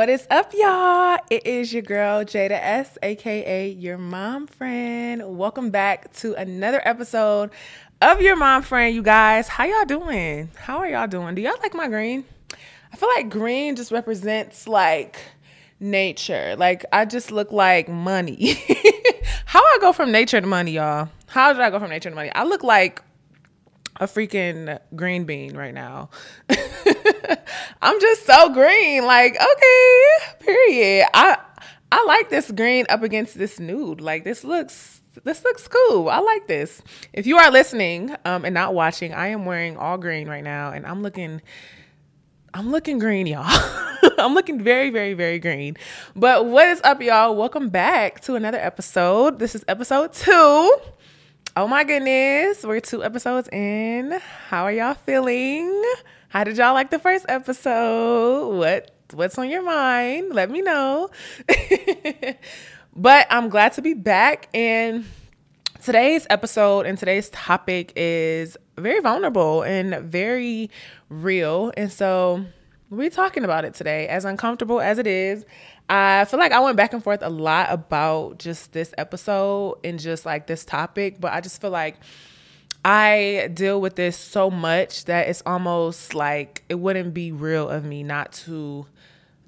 What is up, y'all? It is your girl, Jada S, aka your mom friend. Welcome back to another episode of your mom friend, you guys. How y'all doing? How are y'all doing? Do y'all like my green? I feel like green just represents like nature. Like I just look like money. How I go from nature to money, y'all? How did I go from nature to money? I look like a freaking green bean right now. I'm just so green. Like, okay, period. I I like this green up against this nude. Like this looks this looks cool. I like this. If you are listening um, and not watching, I am wearing all green right now, and I'm looking I'm looking green, y'all. I'm looking very, very, very green. But what is up, y'all? Welcome back to another episode. This is episode two. Oh my goodness, we're two episodes in. How are y'all feeling? How did y'all like the first episode? What what's on your mind? Let me know. but I'm glad to be back and today's episode and today's topic is very vulnerable and very real. And so we're talking about it today. As uncomfortable as it is, I feel like I went back and forth a lot about just this episode and just like this topic, but I just feel like I deal with this so much that it's almost like it wouldn't be real of me not to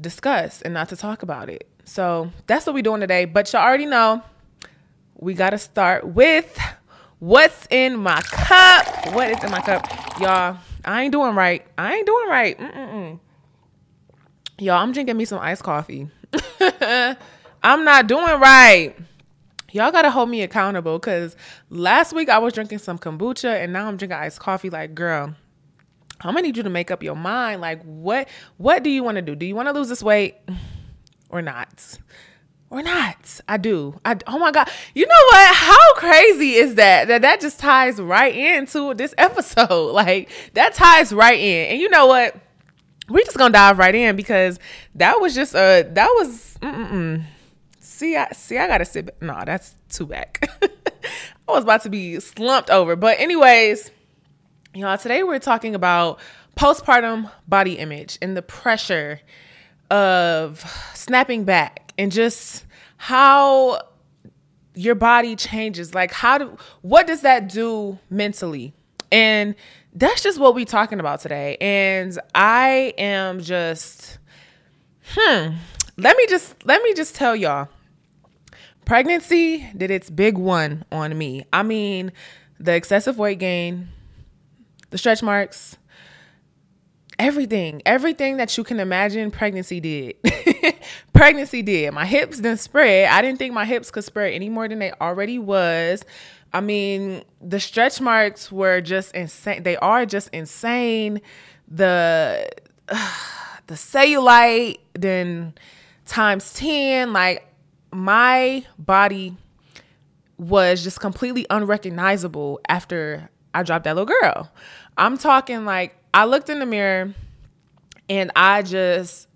discuss and not to talk about it. So that's what we're doing today. But y'all already know we got to start with what's in my cup. What is in my cup? Y'all, I ain't doing right. I ain't doing right. Mm-mm-mm. Y'all, I'm drinking me some iced coffee. I'm not doing right. Y'all gotta hold me accountable because last week I was drinking some kombucha and now I'm drinking iced coffee. Like, girl, I'm gonna need you to make up your mind. Like, what what do you want to do? Do you want to lose this weight or not? Or not? I do. I oh my god. You know what? How crazy is that? That that just ties right into this episode. Like that ties right in. And you know what? We're just gonna dive right in because that was just a that was. Mm-mm. See, I see. I gotta sit. Back. No, that's too back. I was about to be slumped over. But anyways, y'all. Today we're talking about postpartum body image and the pressure of snapping back and just how your body changes. Like, how do what does that do mentally? And that's just what we're talking about today. And I am just, hmm. Let me just let me just tell y'all. Pregnancy did its big one on me. I mean, the excessive weight gain, the stretch marks, everything, everything that you can imagine pregnancy did. pregnancy did. My hips didn't spread. I didn't think my hips could spread any more than they already was. I mean, the stretch marks were just insane. They are just insane. The uh, the cellulite then times 10 like my body was just completely unrecognizable after I dropped that little girl. I'm talking like I looked in the mirror and I just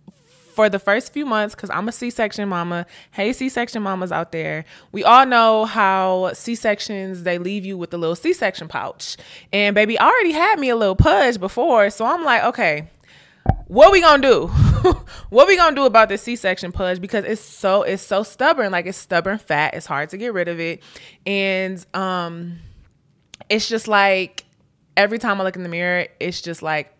for the first few months because I'm a C-section mama. Hey, C-section mamas out there, we all know how C-sections they leave you with a little C-section pouch. And baby, already had me a little pudge before, so I'm like, okay, what we gonna do? what we gonna do about this C-section pudge? Because it's so it's so stubborn, like it's stubborn fat. It's hard to get rid of it, and um, it's just like every time I look in the mirror, it's just like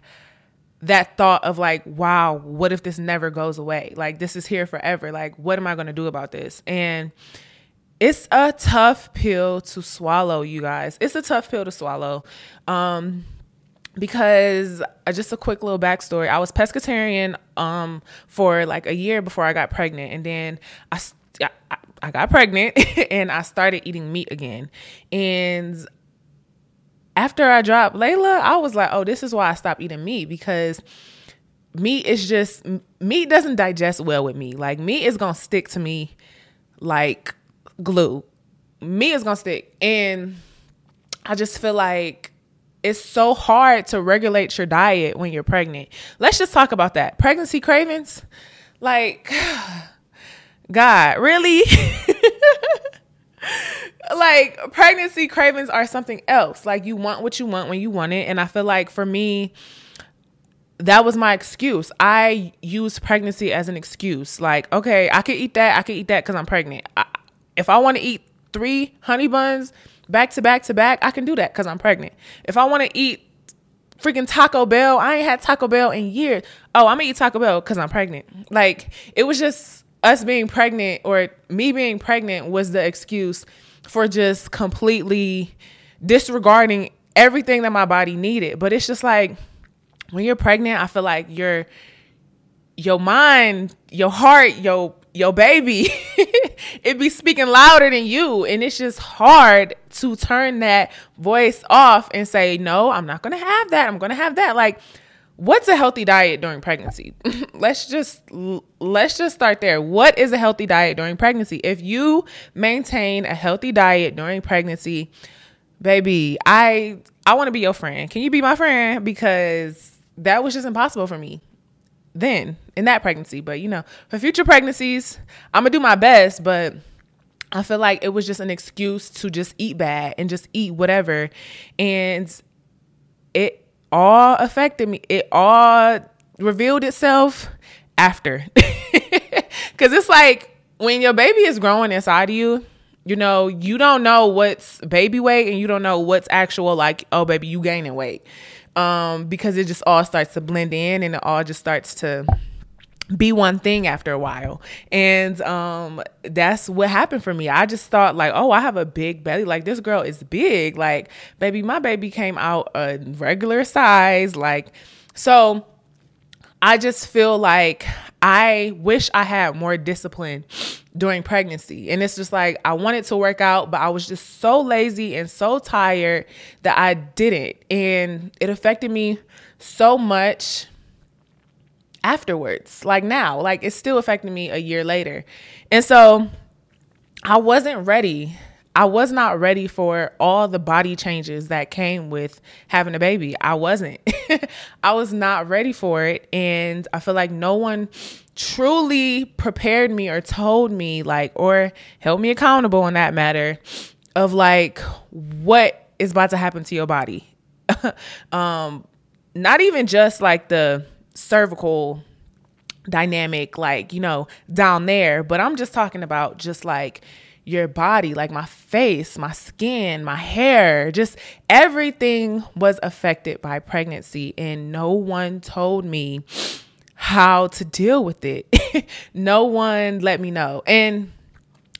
that thought of like, wow, what if this never goes away? Like this is here forever. Like what am I going to do about this? And it's a tough pill to swallow, you guys. It's a tough pill to swallow. Um because uh, just a quick little backstory. I was pescatarian um for like a year before I got pregnant and then I I, I got pregnant and I started eating meat again. And after I dropped Layla, I was like, oh, this is why I stopped eating meat because meat is just meat doesn't digest well with me. Like meat is gonna stick to me like glue. Meat is gonna stick, and I just feel like it's so hard to regulate your diet when you're pregnant. Let's just talk about that. Pregnancy cravings, like God, really? like pregnancy cravings are something else. Like you want what you want when you want it. And I feel like for me, that was my excuse. I used pregnancy as an excuse. Like, okay, I could eat that. I could eat that because I'm pregnant. I, if I want to eat three honey buns back to back to back, I can do that because I'm pregnant. If I want to eat freaking Taco Bell, I ain't had Taco Bell in years. Oh, I'm gonna eat Taco Bell because I'm pregnant. Like, it was just us being pregnant or me being pregnant was the excuse for just completely disregarding everything that my body needed. But it's just like, when you're pregnant, I feel like your your mind, your heart, your your baby, it be speaking louder than you. And it's just hard to turn that voice off and say, no, I'm not gonna have that. I'm gonna have that. Like, what's a healthy diet during pregnancy? let's just let's just start there. What is a healthy diet during pregnancy? If you maintain a healthy diet during pregnancy, baby, I I want to be your friend. Can you be my friend because that was just impossible for me then in that pregnancy. But you know, for future pregnancies, I'm gonna do my best, but I feel like it was just an excuse to just eat bad and just eat whatever. And it all affected me. It all revealed itself after. Cause it's like when your baby is growing inside of you, you know, you don't know what's baby weight and you don't know what's actual like, oh baby, you gaining weight um, because it just all starts to blend in and it all just starts to be one thing after a while. And um that's what happened for me. I just thought like, oh, I have a big belly. Like this girl is big. Like, baby, my baby came out a regular size. Like, so I just feel like I wish I had more discipline during pregnancy. And it's just like I wanted to work out, but I was just so lazy and so tired that I didn't. And it affected me so much afterwards. Like now, like it's still affecting me a year later. And so I wasn't ready I was not ready for all the body changes that came with having a baby. I wasn't. I was not ready for it. And I feel like no one truly prepared me or told me, like, or held me accountable in that matter of like what is about to happen to your body. um, not even just like the cervical dynamic, like, you know, down there, but I'm just talking about just like, your body, like my face, my skin, my hair, just everything was affected by pregnancy. And no one told me how to deal with it. no one let me know. And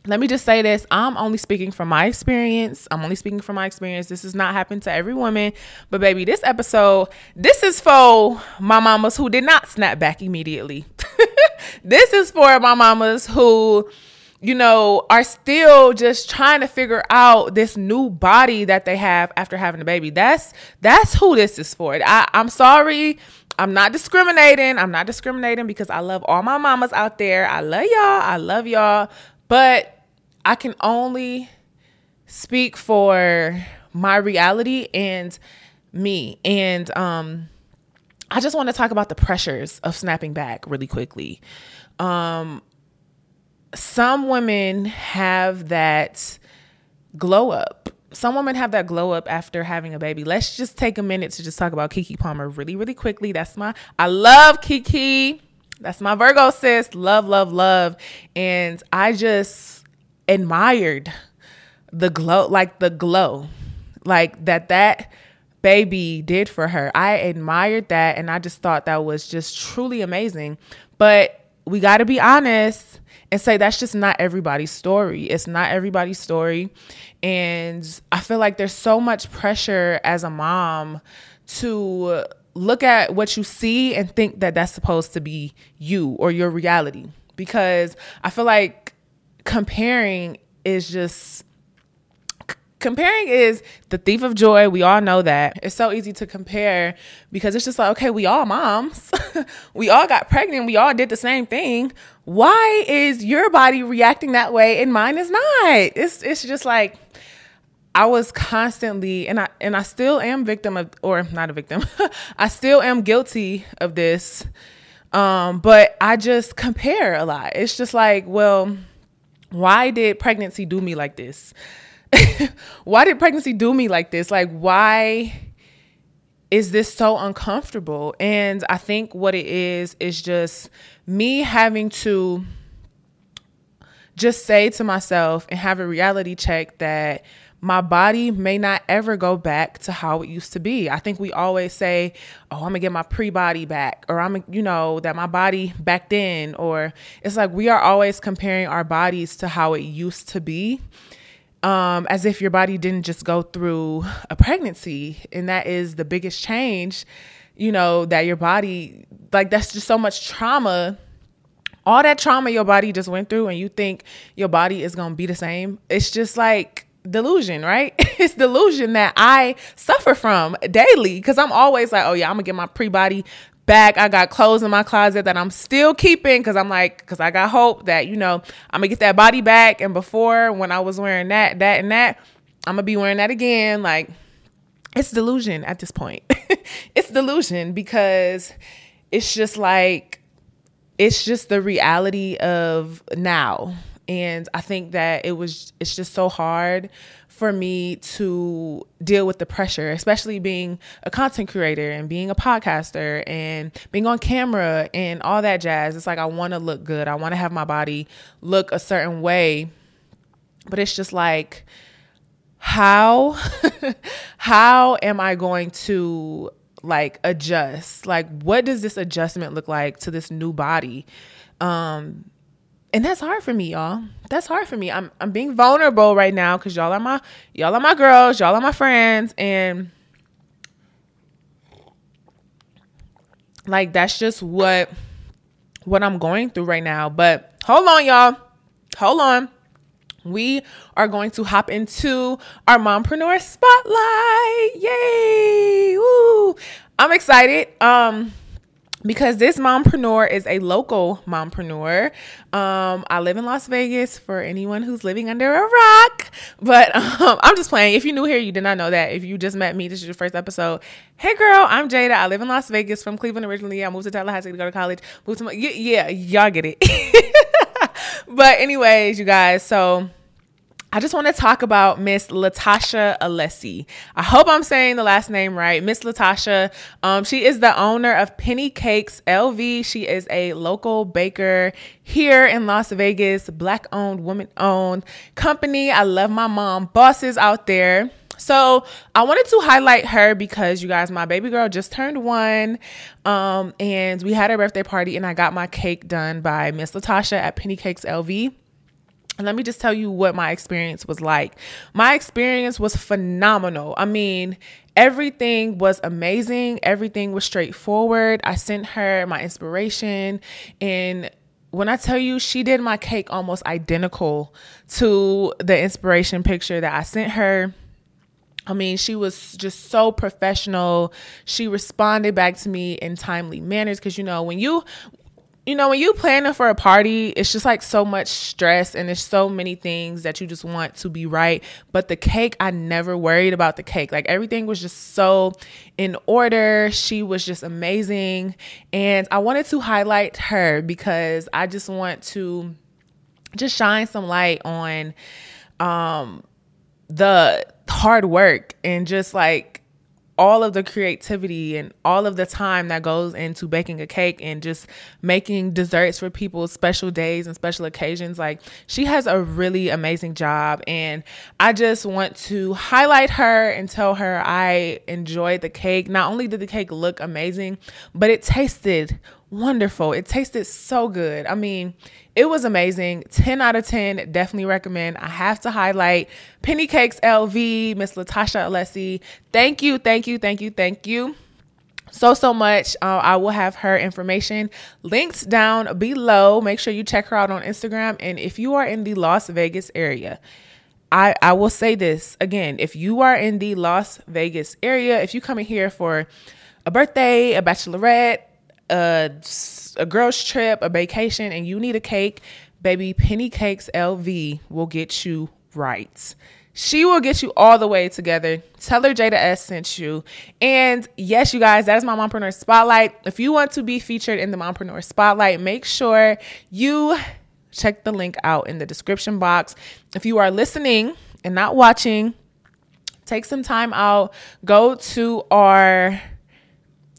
let me just say this I'm only speaking from my experience. I'm only speaking from my experience. This has not happened to every woman. But, baby, this episode, this is for my mamas who did not snap back immediately. this is for my mamas who you know, are still just trying to figure out this new body that they have after having a baby. That's that's who this is for. I, I'm sorry. I'm not discriminating. I'm not discriminating because I love all my mamas out there. I love y'all. I love y'all. But I can only speak for my reality and me. And um I just want to talk about the pressures of snapping back really quickly. Um some women have that glow up. Some women have that glow up after having a baby. Let's just take a minute to just talk about Keke Palmer really, really quickly. That's my, I love Keke. That's my Virgo sis. Love, love, love. And I just admired the glow, like the glow, like that, that baby did for her. I admired that. And I just thought that was just truly amazing. But we got to be honest and say that's just not everybody's story. It's not everybody's story. And I feel like there's so much pressure as a mom to look at what you see and think that that's supposed to be you or your reality because I feel like comparing is just comparing is the thief of joy. We all know that. It's so easy to compare because it's just like, okay, we all moms. we all got pregnant. We all did the same thing. Why is your body reacting that way and mine is not? It's it's just like I was constantly and I and I still am victim of or not a victim. I still am guilty of this. Um, but I just compare a lot. It's just like, well, why did pregnancy do me like this? why did pregnancy do me like this? Like, why is this so uncomfortable? And I think what it is is just me having to just say to myself and have a reality check that my body may not ever go back to how it used to be. I think we always say, "Oh, I'm going to get my pre-body back," or I'm, you know, that my body back then, or it's like we are always comparing our bodies to how it used to be. Um, as if your body didn't just go through a pregnancy, and that is the biggest change, you know, that your body, like, that's just so much trauma all that trauma your body just went through and you think your body is going to be the same it's just like delusion, right? it's delusion that I suffer from daily because I'm always like, oh yeah, I'm gonna get my pre body back. I got clothes in my closet that I'm still keeping because I'm like, because I got hope that, you know, I'm gonna get that body back. And before, when I was wearing that, that, and that, I'm gonna be wearing that again. Like, it's delusion at this point. it's delusion because it's just like, it's just the reality of now and I think that it was it's just so hard for me to deal with the pressure, especially being a content creator and being a podcaster and being on camera and all that jazz. It's like I want to look good. I want to have my body look a certain way. But it's just like how how am I going to like adjust? Like what does this adjustment look like to this new body? Um and that's hard for me, y'all. That's hard for me. I'm I'm being vulnerable right now because y'all are my y'all are my girls, y'all are my friends, and like that's just what what I'm going through right now. But hold on, y'all. Hold on. We are going to hop into our mompreneur spotlight. Yay! Woo! I'm excited. Um because this mompreneur is a local mompreneur. Um, I live in Las Vegas for anyone who's living under a rock, but um, I'm just playing. If you're new here, you did not know that. If you just met me, this is your first episode. Hey, girl, I'm Jada. I live in Las Vegas from Cleveland originally. I moved to Tallahassee to go to college. Moved to my, yeah, yeah y'all get it. but anyways, you guys, so I just want to talk about Miss Latasha Alessi. I hope I'm saying the last name right. Miss Latasha, um, she is the owner of Penny Cakes LV. She is a local baker here in Las Vegas, black owned, woman owned company. I love my mom. Bosses out there. So I wanted to highlight her because you guys, my baby girl just turned one, um, and we had a birthday party, and I got my cake done by Miss Latasha at Penny Cakes LV. Let me just tell you what my experience was like. My experience was phenomenal. I mean, everything was amazing, everything was straightforward. I sent her my inspiration and when I tell you she did my cake almost identical to the inspiration picture that I sent her. I mean, she was just so professional. She responded back to me in timely manners because you know, when you you know, when you planning for a party, it's just like so much stress and there's so many things that you just want to be right. But the cake, I never worried about the cake. Like everything was just so in order. She was just amazing. And I wanted to highlight her because I just want to just shine some light on um the hard work and just like all of the creativity and all of the time that goes into baking a cake and just making desserts for people's special days and special occasions. Like, she has a really amazing job. And I just want to highlight her and tell her I enjoyed the cake. Not only did the cake look amazing, but it tasted wonderful. It tasted so good. I mean, it was amazing. 10 out of 10. Definitely recommend. I have to highlight Penny Cakes LV, Miss Latasha Alessi. Thank you, thank you, thank you, thank you so so much uh, i will have her information linked down below make sure you check her out on instagram and if you are in the las vegas area i i will say this again if you are in the las vegas area if you come in here for a birthday a bachelorette a, a girl's trip, a vacation, and you need a cake, baby, Penny Cakes LV will get you right. She will get you all the way together. Tell her Jada S sent you. And yes, you guys, that is my Mompreneur Spotlight. If you want to be featured in the Mompreneur Spotlight, make sure you check the link out in the description box. If you are listening and not watching, take some time out, go to our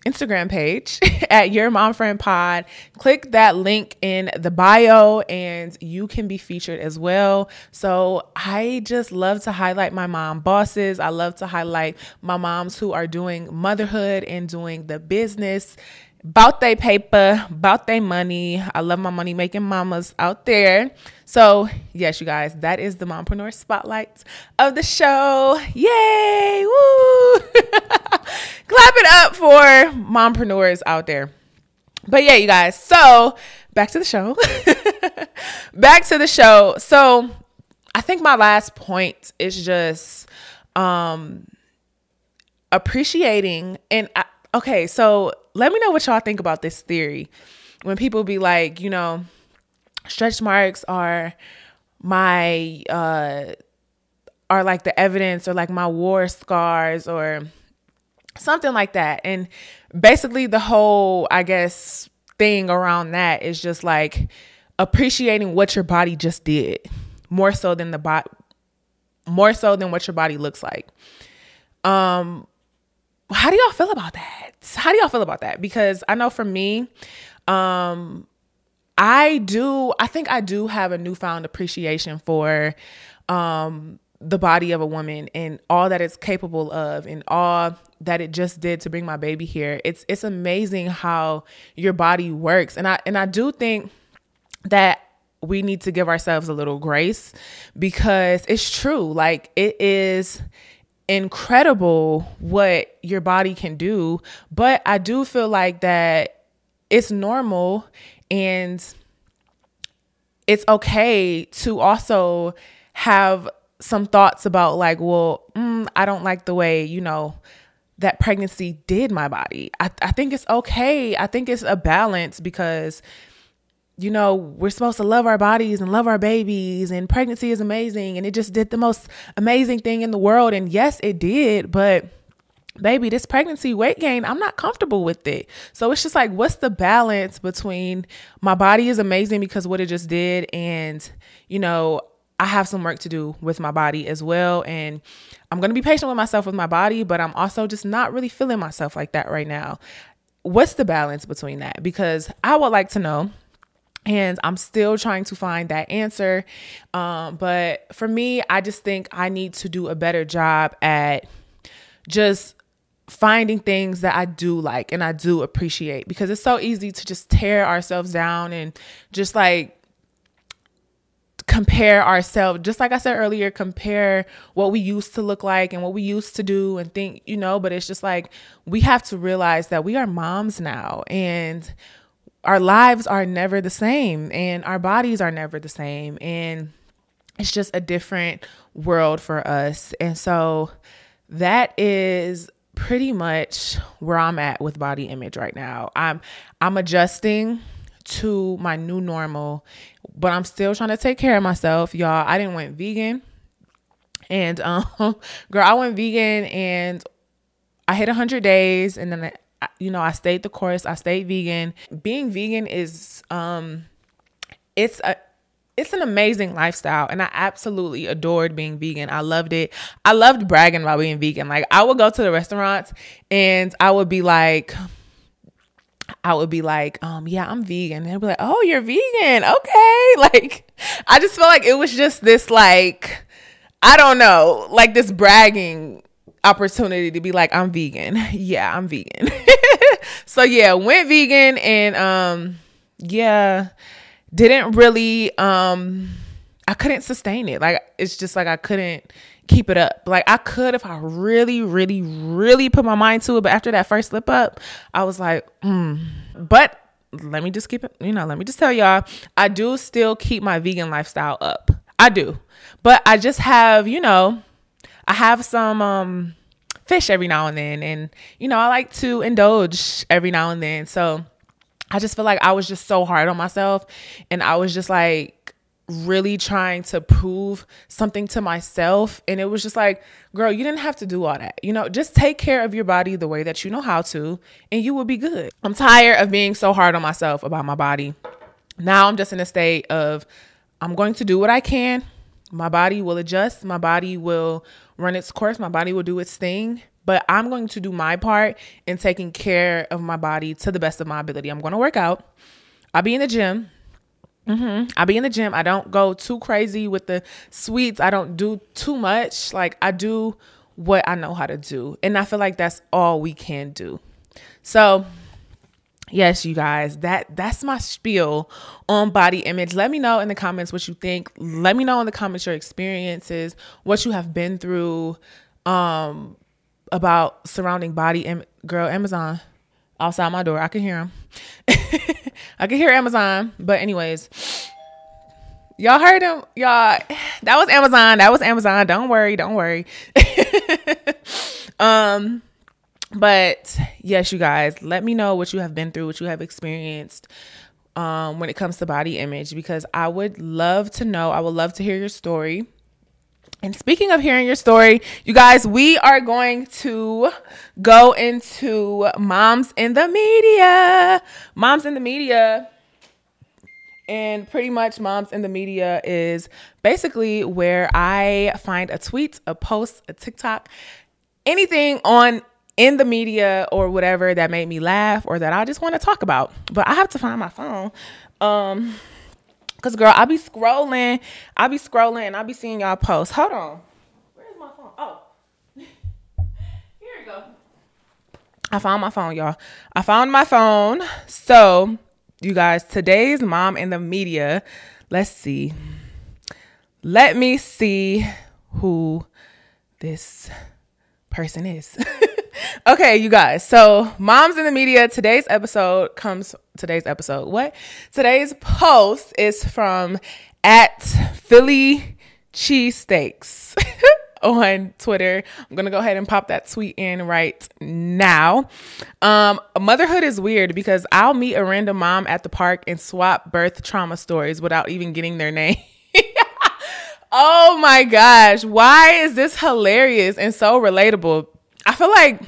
Instagram page at Your Mom Friend Pod. Click that link in the bio and you can be featured as well. So I just love to highlight my mom bosses. I love to highlight my moms who are doing motherhood and doing the business about they paper, about they money. I love my money making mamas out there. So, yes, you guys, that is the mompreneur spotlight of the show. Yay! Woo! Clap it up for mompreneurs out there. But yeah, you guys. So, back to the show. back to the show. So, I think my last point is just um appreciating and I, okay, so let me know what y'all think about this theory. When people be like, you know, stretch marks are my uh are like the evidence or like my war scars or something like that. And basically the whole, I guess, thing around that is just like appreciating what your body just did more so than the body more so than what your body looks like. Um how do y'all feel about that? How do y'all feel about that? Because I know for me, um, I do, I think I do have a newfound appreciation for um, the body of a woman and all that it's capable of and all that it just did to bring my baby here. It's it's amazing how your body works. And I and I do think that we need to give ourselves a little grace because it's true. Like it is incredible what your body can do, but I do feel like that it's normal and it's okay to also have some thoughts about like, well, mm, I don't like the way, you know, that pregnancy did my body. I, I think it's okay. I think it's a balance because you know, we're supposed to love our bodies and love our babies, and pregnancy is amazing, and it just did the most amazing thing in the world. And yes, it did, but baby, this pregnancy weight gain, I'm not comfortable with it. So it's just like, what's the balance between my body is amazing because what it just did, and, you know, I have some work to do with my body as well. And I'm going to be patient with myself with my body, but I'm also just not really feeling myself like that right now. What's the balance between that? Because I would like to know and I'm still trying to find that answer. Um, but for me, I just think I need to do a better job at just finding things that I do like and I do appreciate because it's so easy to just tear ourselves down and just like compare ourselves just like i said earlier compare what we used to look like and what we used to do and think you know but it's just like we have to realize that we are moms now and our lives are never the same and our bodies are never the same and it's just a different world for us. And so that is pretty much where I'm at with body image right now. I'm I'm adjusting to my new normal, but I'm still trying to take care of myself, y'all. I didn't went vegan. And um girl, I went vegan and I hit 100 days and then you know, I stayed the course. I stayed vegan. Being vegan is um it's a it's an amazing lifestyle and I absolutely adored being vegan. I loved it. I loved bragging about being vegan. Like I would go to the restaurants and I would be like I would be like, um, yeah, I'm vegan. And they'd be like, oh, you're vegan. Okay. Like, I just felt like it was just this, like, I don't know, like this bragging opportunity to be like, I'm vegan. Yeah, I'm vegan. so yeah, went vegan and um yeah, didn't really um I couldn't sustain it. Like it's just like I couldn't keep it up. Like I could if I really, really, really put my mind to it. But after that first slip up, I was like, mm. but let me just keep it, you know, let me just tell y'all, I do still keep my vegan lifestyle up. I do. But I just have, you know, I have some um fish every now and then and you know, I like to indulge every now and then. So I just feel like I was just so hard on myself and I was just like really trying to prove something to myself. And it was just like girl you didn't have to do all that. You know just take care of your body the way that you know how to and you will be good. I'm tired of being so hard on myself about my body. Now i'm just in a state of i'm going to do what i can My body will adjust, my body will run its course, my body will do its thing. But I'm going to do my part in taking care of my body to the best of my ability. I'm going to work out. I'll be in the gym. Mm-hmm. I'll be in the gym. I don't go too crazy with the sweets. I don't do too much. Like I do what I know how to do. And I feel like that's all we can do. So, yes, you guys, that that's my spiel on body image. Let me know in the comments what you think. Let me know in the comments your experiences, what you have been through um about surrounding body Im- girl Amazon outside my door. I can hear him. I can hear Amazon. But anyways, y'all heard him. Y'all, that was Amazon. That was Amazon. Don't worry. Don't worry. um, but yes, you guys, let me know what you have been through, what you have experienced. Um, when it comes to body image, because I would love to know. I would love to hear your story. And speaking of hearing your story, you guys, we are going to go into moms in the media. Moms in the media. And pretty much, Moms in the Media is basically where I find a tweet, a post, a TikTok, anything on in the media or whatever that made me laugh or that I just want to talk about. But I have to find my phone. Um, Cause girl, I be scrolling, I be scrolling, and I be seeing y'all posts. Hold on, where's my phone? Oh, here we go. I found my phone, y'all. I found my phone. So, you guys, today's mom in the media. Let's see. Let me see who this person is. okay, you guys. So, moms in the media, today's episode comes today's episode. What? Today's post is from at Philly Cheesesteaks on Twitter. I'm gonna go ahead and pop that tweet in right now. Um, motherhood is weird because I'll meet a random mom at the park and swap birth trauma stories without even getting their name. oh my gosh, why is this hilarious and so relatable? I feel like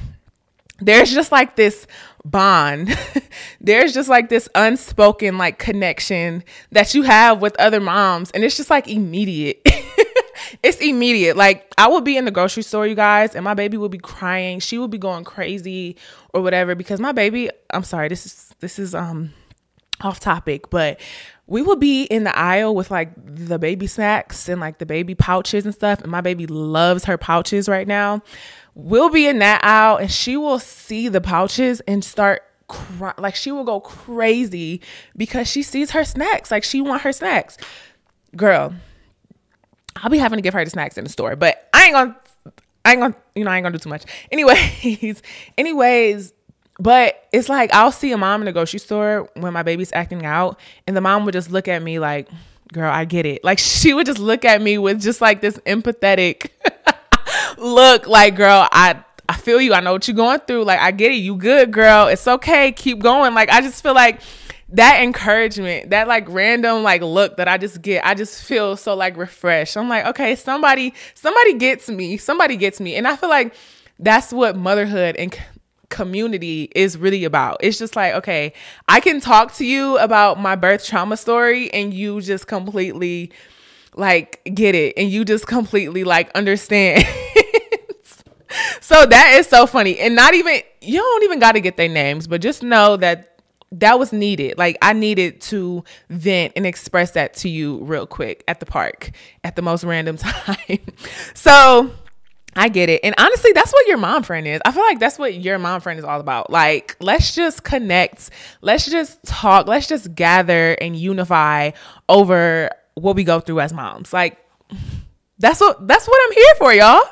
there's just like this bond. there's just like this unspoken like connection that you have with other moms and it's just like immediate. it's immediate. Like I will be in the grocery store, you guys, and my baby will be crying. She will be going crazy or whatever because my baby, I'm sorry, this is this is um off topic, but we will be in the aisle with like the baby snacks and like the baby pouches and stuff. And my baby loves her pouches right now. We'll be in that aisle and she will see the pouches and start cry- like she will go crazy because she sees her snacks. Like she want her snacks. Girl i'll be having to give her the snacks in the store but i ain't gonna i ain't gonna you know i ain't gonna do too much. Anyways anyways but it's like i'll see a mom in the grocery store when my baby's acting out and the mom would just look at me like girl i get it like she would just look at me with just like this empathetic look like, girl, I I feel you. I know what you're going through. Like, I get it. You good, girl. It's okay. Keep going. Like, I just feel like that encouragement, that like random like look that I just get, I just feel so like refreshed. I'm like, okay, somebody, somebody gets me. Somebody gets me. And I feel like that's what motherhood and community is really about. It's just like, okay, I can talk to you about my birth trauma story and you just completely like get it and you just completely like understand. so that is so funny. And not even you don't even got to get their names, but just know that that was needed. Like I needed to vent and express that to you real quick at the park at the most random time. so I get it. And honestly, that's what your mom friend is. I feel like that's what your mom friend is all about. Like, let's just connect. Let's just talk. Let's just gather and unify over what we go through as moms. Like that's what that's what I'm here for, y'all.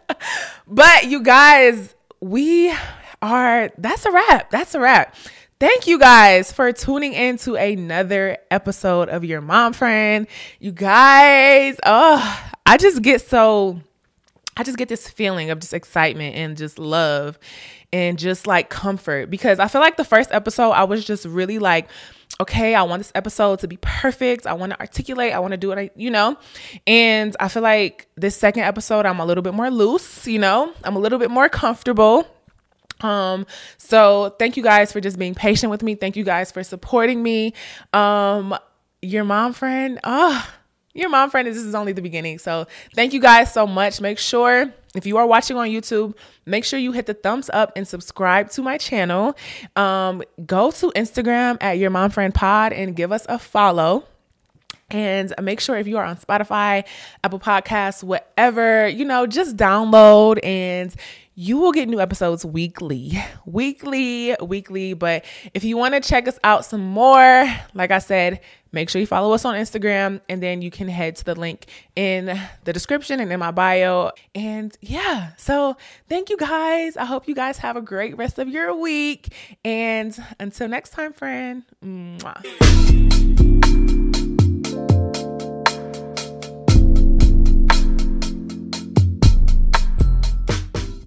but you guys, we are that's a wrap. That's a wrap. Thank you guys for tuning in to another episode of Your Mom Friend. You guys, oh, I just get so I just get this feeling of just excitement and just love and just like comfort because I feel like the first episode I was just really like okay, I want this episode to be perfect. I want to articulate. I want to do it, you know? And I feel like this second episode, I'm a little bit more loose, you know? I'm a little bit more comfortable. Um, so thank you guys for just being patient with me. Thank you guys for supporting me. Um, your mom friend, oh, your mom friend this is only the beginning. So thank you guys so much. Make sure if you are watching on YouTube, make sure you hit the thumbs up and subscribe to my channel. Um, go to Instagram at your mom friend pod and give us a follow. And make sure if you are on Spotify, Apple Podcasts, whatever, you know, just download and you will get new episodes weekly, weekly, weekly. But if you want to check us out some more, like I said, make sure you follow us on Instagram and then you can head to the link in the description and in my bio. And yeah, so thank you guys. I hope you guys have a great rest of your week. And until next time, friend. Mwah.